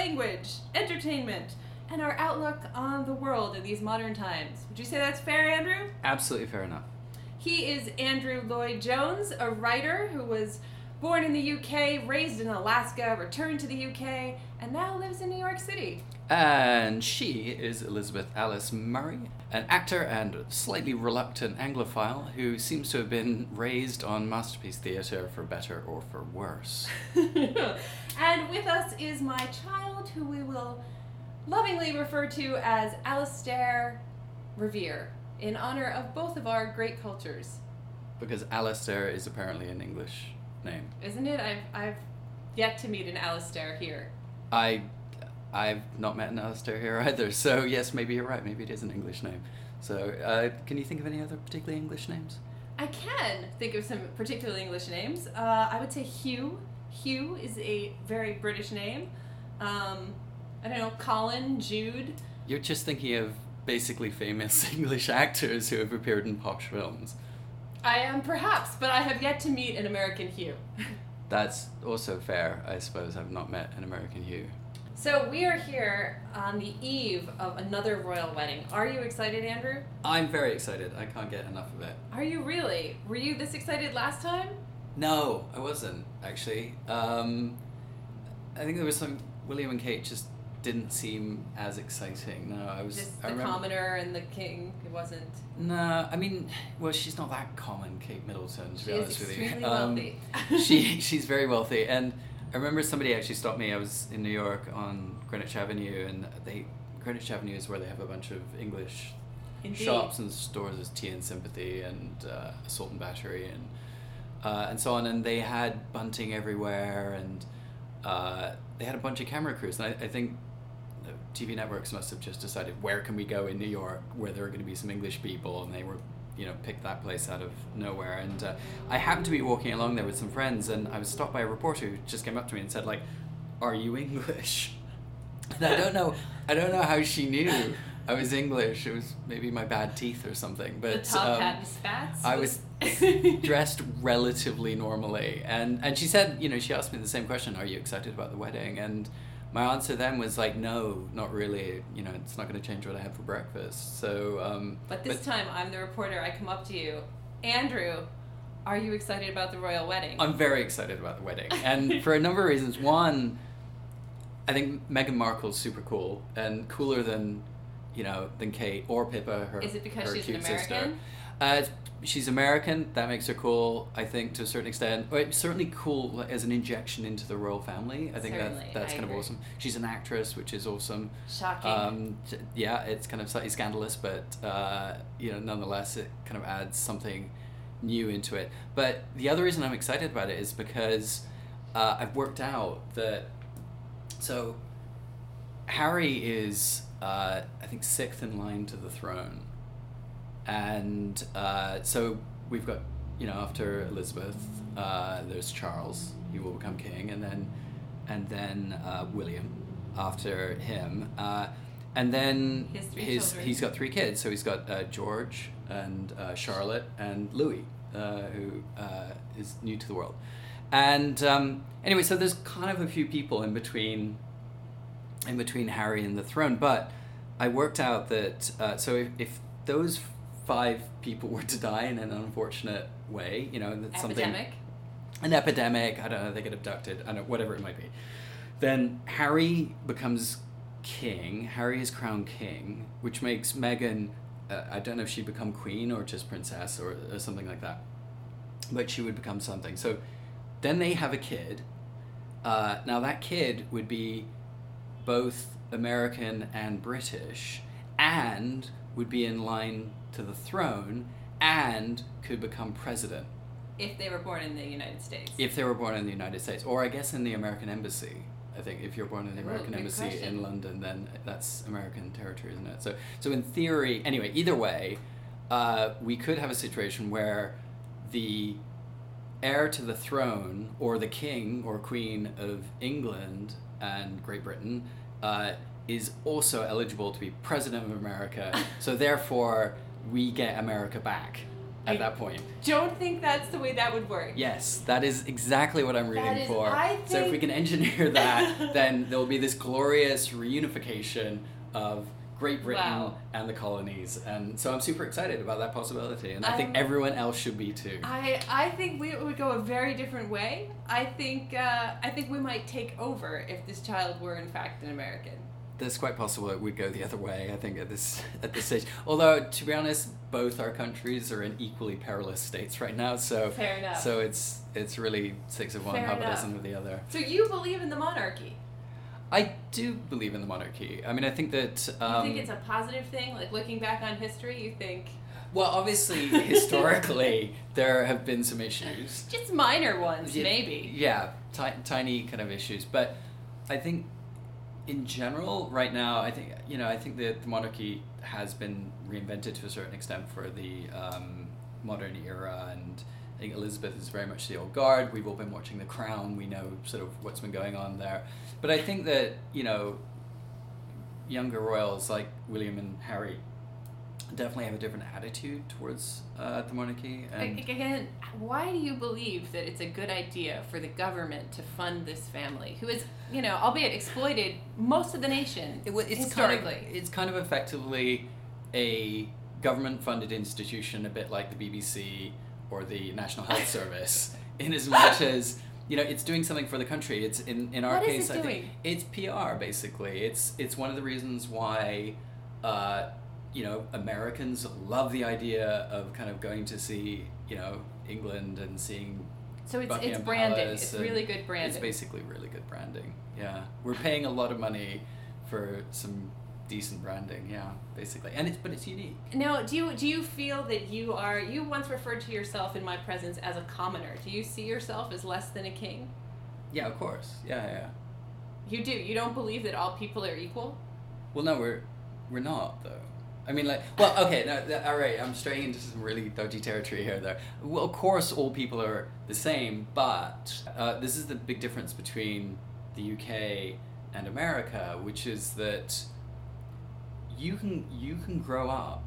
language, entertainment, and our outlook on the world in these modern times. Would you say that's fair, Andrew? Absolutely fair enough. He is Andrew Lloyd Jones, a writer who was born in the UK, raised in Alaska, returned to the UK, and now lives in New York City. And she is Elizabeth Alice Murray, an actor and slightly reluctant Anglophile who seems to have been raised on Masterpiece Theatre for better or for worse. and with us is my child, who we will lovingly refer to as Alastair Revere, in honor of both of our great cultures. Because Alastair is apparently an English name. Isn't it? I've, I've yet to meet an Alastair here. I I've not met an Alastair here either, so yes, maybe you're right. Maybe it is an English name. So, uh, can you think of any other particularly English names? I can think of some particularly English names. Uh, I would say Hugh. Hugh is a very British name. Um, I don't know, Colin, Jude. You're just thinking of basically famous English actors who have appeared in posh films. I am perhaps, but I have yet to meet an American Hugh. That's also fair, I suppose. I've not met an American Hugh. So we are here on the eve of another royal wedding. Are you excited, Andrew? I'm very excited. I can't get enough of it. Are you really? Were you this excited last time? No, I wasn't actually. Um, I think there was some William and Kate just didn't seem as exciting. No, I was just the remember- commoner and the king. It wasn't. No, I mean, well, she's not that common, Kate Middleton. To She be honest with you, Um, wealthy. she she's very wealthy, and I remember somebody actually stopped me. I was in New York on Greenwich Avenue, and they Greenwich Avenue is where they have a bunch of English Indeed. shops and stores. There's Tea and Sympathy and uh, A Salt and Battery and uh, and so on. And they had bunting everywhere, and uh, they had a bunch of camera crews. And I, I think TV networks must have just decided where can we go in New York where there are going to be some English people, and they were you know picked that place out of nowhere. And uh, I happened to be walking along there with some friends, and I was stopped by a reporter who just came up to me and said like, "Are you English?" And I don't know. I don't know how she knew I was English. It was maybe my bad teeth or something. But the top um, hat and spats. I was dressed relatively normally, and and she said, you know, she asked me the same question: Are you excited about the wedding? And my answer then was like, No, not really. You know, it's not going to change what I had for breakfast. So, um, But this time, I'm the reporter. I come up to you, Andrew. Are you excited about the royal wedding? I'm very excited about the wedding, and for a number of reasons. One, I think Meghan Markle's super cool and cooler than, you know, than Kate or Pippa. Her Is it because her she's an cute sister. American? Uh, she's American. That makes her cool. I think to a certain extent. Or it's certainly cool as an injection into the royal family. I think Certainly, that that's I kind of awesome. She's an actress, which is awesome. Shocking. Um, yeah, it's kind of slightly scandalous, but uh, you know, nonetheless, it kind of adds something new into it. But the other reason I'm excited about it is because uh, I've worked out that so Harry is uh, I think sixth in line to the throne, and uh, so we've got you know after Elizabeth, uh, there's Charles, he will become king, and then and then uh, William after him. Uh, and then His his he's got three kids. So he's got uh, George and uh, Charlotte and Louis, uh, who uh, is new to the world. And um, anyway, so there's kind of a few people in between, in between Harry and the throne. But I worked out that uh, so if, if those five people were to die in an unfortunate way, you know, that's something an epidemic, I don't know, they get abducted, I don't know, whatever it might be. Then Harry becomes king, Harry is crowned king, which makes Meghan, uh, I don't know if she'd become queen or just princess or, or something like that, but she would become something. So then they have a kid. Uh, now that kid would be both American and British and would be in line to the throne and could become president If they were born in the United States. if they were born in the United States, or I guess in the American embassy. I think if you're born in the American embassy question. in London, then that's American territory, isn't it? So, so in theory, anyway, either way, uh, we could have a situation where the heir to the throne, or the king or queen of England and Great Britain, uh, is also eligible to be president of America. so therefore, we get America back. at I- that point. Don't think that's the way that would work. Yes, that is exactly what I'm rooting is- for. I So if we can engineer that, then there will be this glorious reunification of Great Britain Wow. and the colonies. And so I'm super excited about that possibility. And I think I'm- everyone else should be too. I, I think we would go a very different way. I think uh, I think we might take over if this child were in fact an American. that's quite possible it would go the other way. I think at this at this stage. Although to be honest, both our countries are in equally perilous states right now. So Fair enough. so it's it's really six of one, Fair half a dozen of the other. So you believe in the monarchy? I do believe in the monarchy. I mean, I think that. You Um, think it's a positive thing? Like looking back on history, you think Well, obviously, historically, there have been some issues. just minor ones, Yeah, maybe. Yeah, ti- tiny kind of issues. But I think, in general, right now, I think you know, I think that the monarchy has been reinvented to a certain extent for the um, modern era, and Elizabeth is very much the old guard. We've all been watching The Crown. We know sort of what's been going on there. But I think that you know, younger royals like William and Harry definitely have a different attitude towards uh, the monarchy and Again, why do you believe that it's a good idea for the government to fund this family, who is, you know, albeit exploited most of the nation It, it's historically? Kind of, it's kind of effectively a government-funded institution, a bit like the BBC or the National Health Service, in as much as you know it's doing something for the country. It's in in our What case, I think it's PR basically. It's it's one of the reasons why. Uh, you know, Americans love the idea of kind of going to see, you know, England and seeing so it's, it's Buckingham branding. Palace It's really good branding. It's basically really good branding. Yeah, we're paying a lot of money for some decent branding. Yeah, basically, and it's but it's unique. Now, do you do you feel that you are? You once referred to yourself in my presence as a commoner. Do you see yourself as less than a king? Yeah, of course. Yeah, yeah. You do. You don't believe that all people are equal. Well, no, we're we're not though. I mean, like, well, okay, no, th- all right. I'm straying into some really dodgy territory here, though. Well, of course, all people are the same, but uh, this is the big difference between the UK and America, which is that you can you can grow up.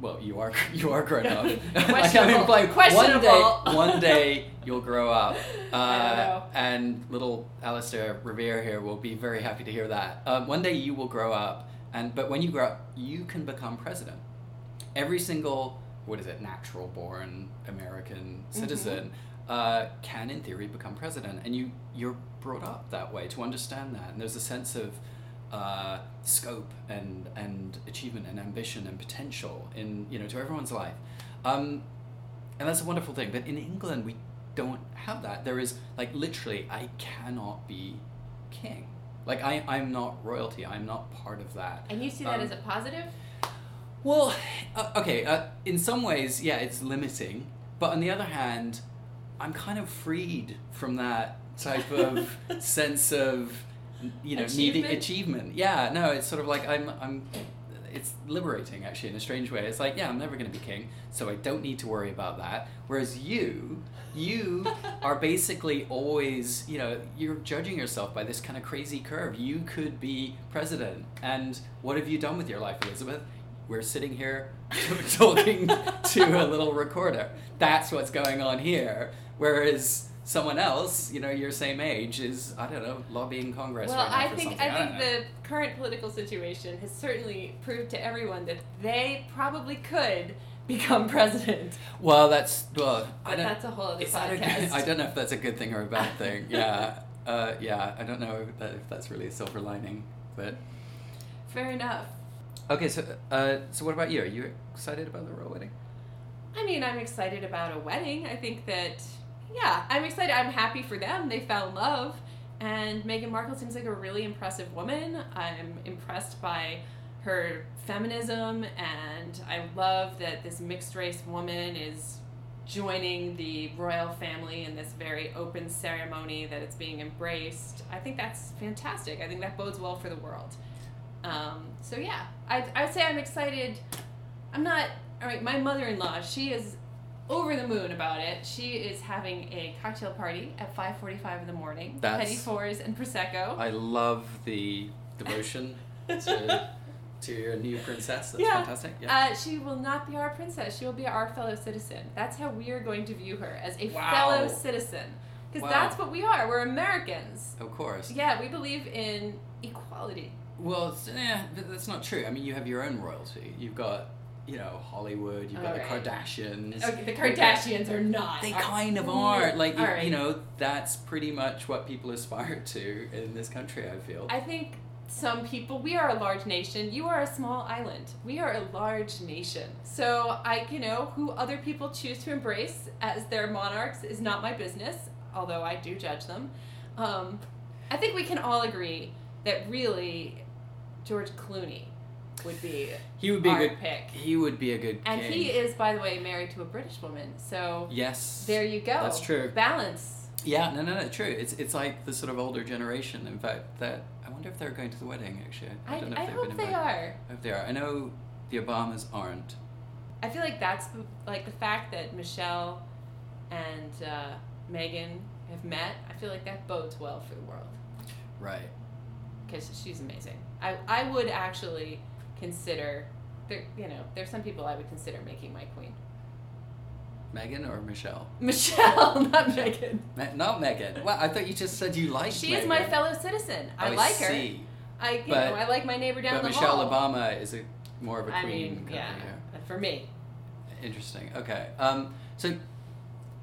Well, you are you are grown up. like I'm Questionable. implying, one day one day you'll grow up. Uh, I. And little Alastair Revere here will be very happy to hear that. Um, one day you will grow up, and but when you grow up, you can become president. Every single what is it, natural born American Mm-hmm. citizen uh, can, in theory, become president, and you you're brought up that way to understand that. And there's a sense of uh, scope and and achievement and ambition and potential in you know to everyone's life, um, and that's a wonderful thing. But in England, we don't have that. There is like literally, I cannot be king. Like I I'm not royalty. I'm not part of that. And you see that Um, as a positive. Well, uh, okay. Uh, in some ways, yeah, it's limiting. But on the other hand, I'm kind of freed from that type of sense of, you know, needing Achievement? achievement. Yeah, no, it's sort of like I'm, I'm. It's liberating, actually, in a strange way. It's like, yeah, I'm never going to be king, so I don't need to worry about that. Whereas you, you are basically always, you know, you're judging yourself by this kind of crazy curve. You could be president, and what have you done with your life, Elizabeth? We're sitting here talking to a little recorder. That's what's going on here. Whereas someone else, you know, your same age, is I don't know, lobbying Congress. Well, right I think something. I think don't know. the current political situation has certainly proved to everyone that they probably could become president. Well, that's well. I don't. that's a whole other is that a good- podcast. I don't know if that's a good thing or a bad thing. Yeah, uh, yeah. I don't know if, that, if that's really a silver lining, but Fair enough. okay. So, uh, so what about you? Are you excited about the royal wedding? I mean, I'm excited about a wedding. I think that, yeah, I'm excited. I'm happy for them. They found love. And Meghan Markle seems like a really impressive woman. I'm impressed by her feminism, and I love that this mixed race woman is joining the royal family in this very open ceremony that it's being embraced. I think that's fantastic. I think that bodes well for the world. Um, so yeah, I I'd say I'm excited. I'm not. All right, my mother-in-law, she is over the moon about it. She is having a cocktail party at 5:45 in the morning. That's- Petit fours and prosecco. I love the devotion to to your new princess. That's Yeah. fantastic. Yeah. Uh, she will not be our princess. She will be our fellow citizen. That's how we are going to view her as a Wow. fellow citizen. Because Wow. that's what we are. We're Americans. of course. Yeah, we believe in equality. Well, eh, that's not true. I mean, you have your own royalty. You've got, you know, Hollywood. You've got the Kardashians. Okay, the Kardashians are not. They our- kind of are. Like, you, Alright. you know, that's pretty much what people aspire to in this country, I feel. I think some people, we are a large nation. You are a small island. We are a large nation. So I, you know, who other people choose to embrace as their monarchs is not my business, although I do judge them. Um, I think we can all agree that really George Clooney would be he would be a good. pick. He would be a good And king. he is, by the way, married to a British woman. So Yes. there you go. That's true. Balance. Yeah, no, no, no, true. It's it's like the sort of older generation. In fact, that I wonder if they're going to the wedding. Actually, I, I, don't know if I they've hope been they are. I hope they are. I know the Obamas aren't. I feel like that's like the fact that Michelle and uh, Meghan have met. I feel like that bodes well for the world Right. because she's amazing. I I would actually consider there. You know, there's some people I would consider making my queen. Meghan or Michelle? Michelle, not Meghan. Me- not Meghan. Well, I thought you just said you liked. She is my fellow citizen. I Oh, like her. see. I you But- know I like my neighbor down But the Michelle hall. Obama is a more of a queen. I mean, kind of yeah, for me. Interesting. Okay. Um. So,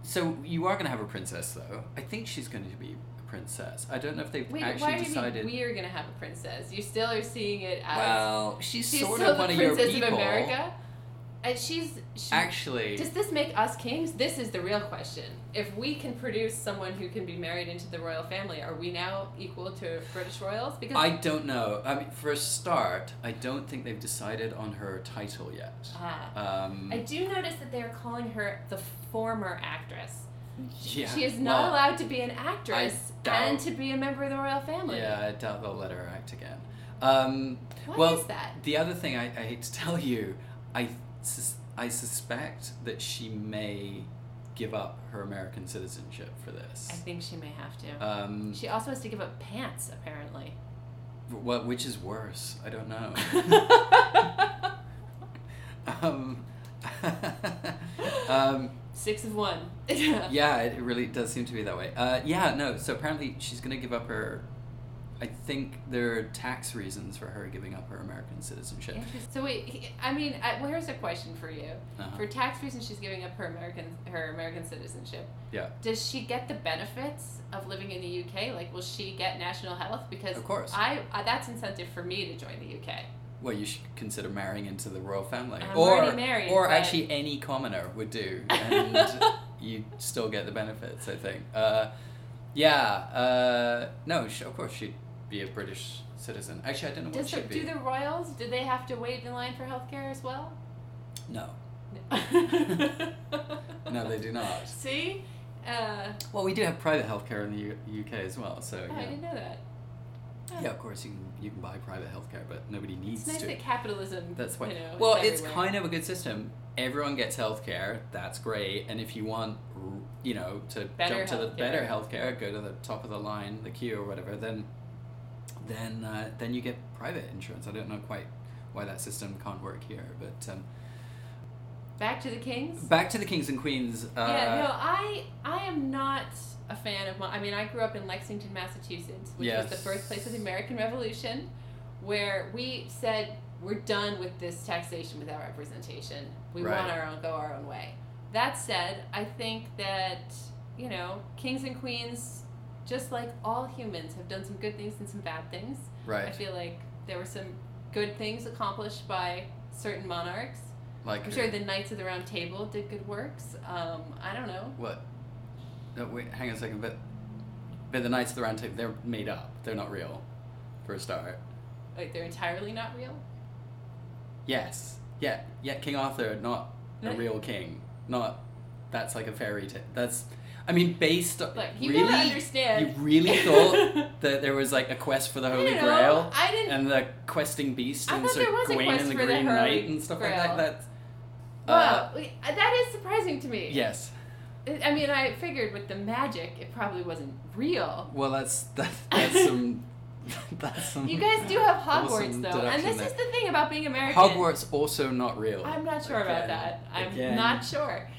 so you are gonna have a princess, though. I think she's going to be princess. I don't know if they've Wait, actually why decided. we are gonna have a princess? You still are seeing it as Well, she's, she's sort of one of your princess people. of America. And she's she, Actually, Does this make us kings? This is the real question. If we can produce someone who can be married into the royal family, are we now equal to British royals? Because I don't know. I mean, for a start, I don't think they've decided on her title yet. Ah. Um, I do notice that they are calling her the former actress. Yeah, she is not well, allowed to be an actress doubt- and to be a member of the royal family. Yeah, I doubt they'll let her act again. Um, Why well, is that? the other thing I, I hate to tell you, I, sus- I suspect that she may give up her American citizenship for this. I think she may have to. Um, she also has to give up pants, apparently. what, which is worse? I don't know. um, um, Six of one. yeah, it really does seem to be that way. Uh, yeah, no. So apparently she's going to give up her. I think there are tax reasons for her giving up her American citizenship. So wait, I mean, I, well, here's a question for you. Uh-huh. For tax reasons, she's giving up her American her American citizenship. Yeah. Does she get the benefits of living in the UK? Like, will she get national health? Because Of course. I uh, that's incentive for me to join the UK. Well, you should consider marrying into the royal family, I'm or married, or but- actually any commoner would do, and you still get the benefits. I think. Uh, yeah. Uh, no, sh- of course she'd be a British citizen. Actually, I don't know what Does the, she'd be. do the royals? Do they have to wait in line for healthcare as well? No, no, they do not. See, uh, Well, we do have private healthcare in the U- UK as well, so oh, I didn't know that. Yeah, of course you can you can buy private healthcare, but nobody needs It's nice to. that capitalism. That's why. You know, well, is it's kind of a good system. Everyone gets healthcare. That's great. And if you want, you know, to Better jump to the healthcare. better healthcare, go to the top of the line, the queue or whatever. Then, then, uh, then you get private insurance. I don't know quite why that system can't work here, but um, back to the kings. back to the kings and queens. Uh, yeah, no, I I am not a fan of. I mean, I grew up in Lexington, Massachusetts, which was the Yes. birthplace of the American Revolution, where we said we're done with this taxation without representation. We Right. want our own, go our own way. That said, I think that you know, kings and queens, just like all humans, have done some good things and some bad things. Right. I feel like there were some good things accomplished by certain monarchs. Like I'm sure the Knights of the Round Table did good works. Um, I don't know. what? No, wait, hang on a second. But, but the Knights of the Round Table, they're made up. They're not real, for a start. Like they're entirely not real. Yes. Yeah. Yeah. King Arthur, not a real king. Not. That's like a fairy tale. That's. I mean, based. on Look, you really, understand. You really thought that there was like a quest for the Holy. Grail I didn't. and the questing beast I and Sir there was a Gawain and the Green Knight and stuff like that. That's. Wow, Uh, that is surprising to me. yes. I mean, I figured with the magic, it probably wasn't real. Well, that's that, that's some That's some You guys do have Hogwarts though, and this there. is the thing about being American. Hogwarts also not real. I'm not sure about that. I'm again. not sure.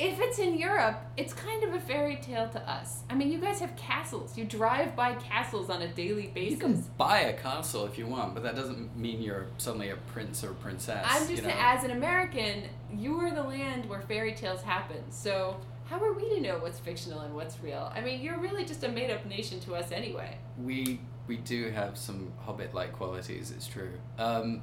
If it's in Europe, it's kind of a fairy tale to us. I mean, you guys have castles. You drive by castles on a daily basis. You can buy a castle if you want, but that doesn't mean you're suddenly a prince or princess. I'm just you know? as an American, you are the land where fairy tales happen. So how are we to know what's fictional and what's real? I mean, you're really just a made-up nation to us anyway. we we do have some hobbit-like qualities. It's true. Um,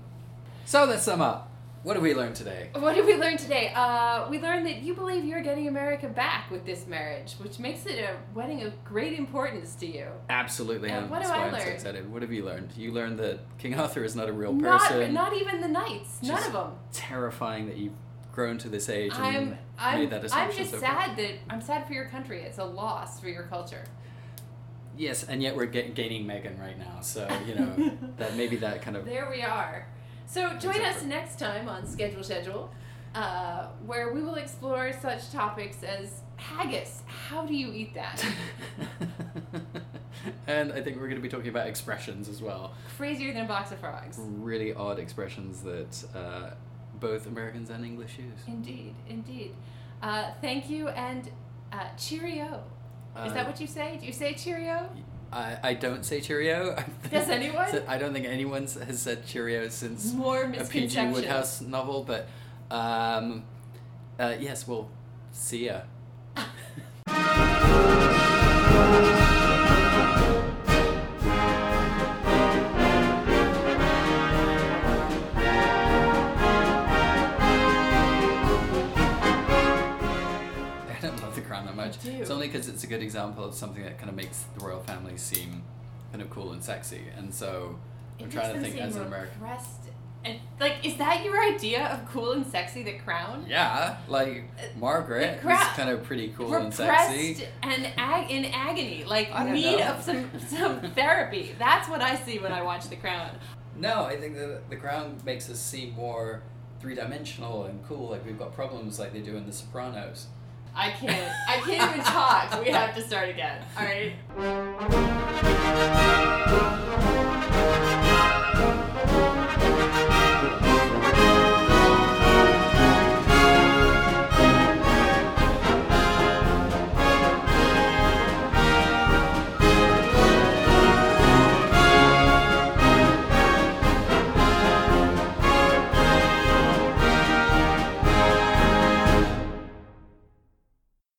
so let's sum up. What did we learn today? What did we learn today? Uh, we learned that you believe you're getting America back with this marriage, which makes it a wedding of great importance to you. Absolutely, And what do I I'm so learn? excited. What have you learned? You learned that King Arthur is not a real person. not even the knights. None of them. terrifying that you've grown to this age and I'm I'm made that assumption. I'm just so sad that I'm sad for your country. It's a loss for your culture. Yes, and yet we're get, gaining Meghan right now, so you know that maybe that kind of There we are. So join us next time on Schedule Schedule, uh, where we will explore such topics as haggis. How do you eat that? and I think we're going to be talking about expressions as well. Crazier than a box of frogs. Really odd expressions that uh, both Americans and English use. Indeed, indeed. Uh, thank you and uh, cheerio. Is Uh, that what you say? Do you say cheerio? I, I don't say Cheerio. Does anyone? So I don't think anyone has said Cheerio since More a PG. Wodehouse novel, but um, uh, yes, well, see ya. Because it's a good example of something that kind of makes the royal family seem kind of cool and sexy, and so I'm trying to think as an American. repressed. And like, is that your idea of cool and sexy? The crown? Yeah, like Margaret crowd- is kind of pretty cool and repressed sexy. and ag- in agony, like need know. of some some therapy. That's what I see when I watch The Crown. No, I think that the crown makes us seem more three dimensional and cool. Like we've got problems like they do in The Sopranos. I can't. I can't even talk. We have to start again. All right.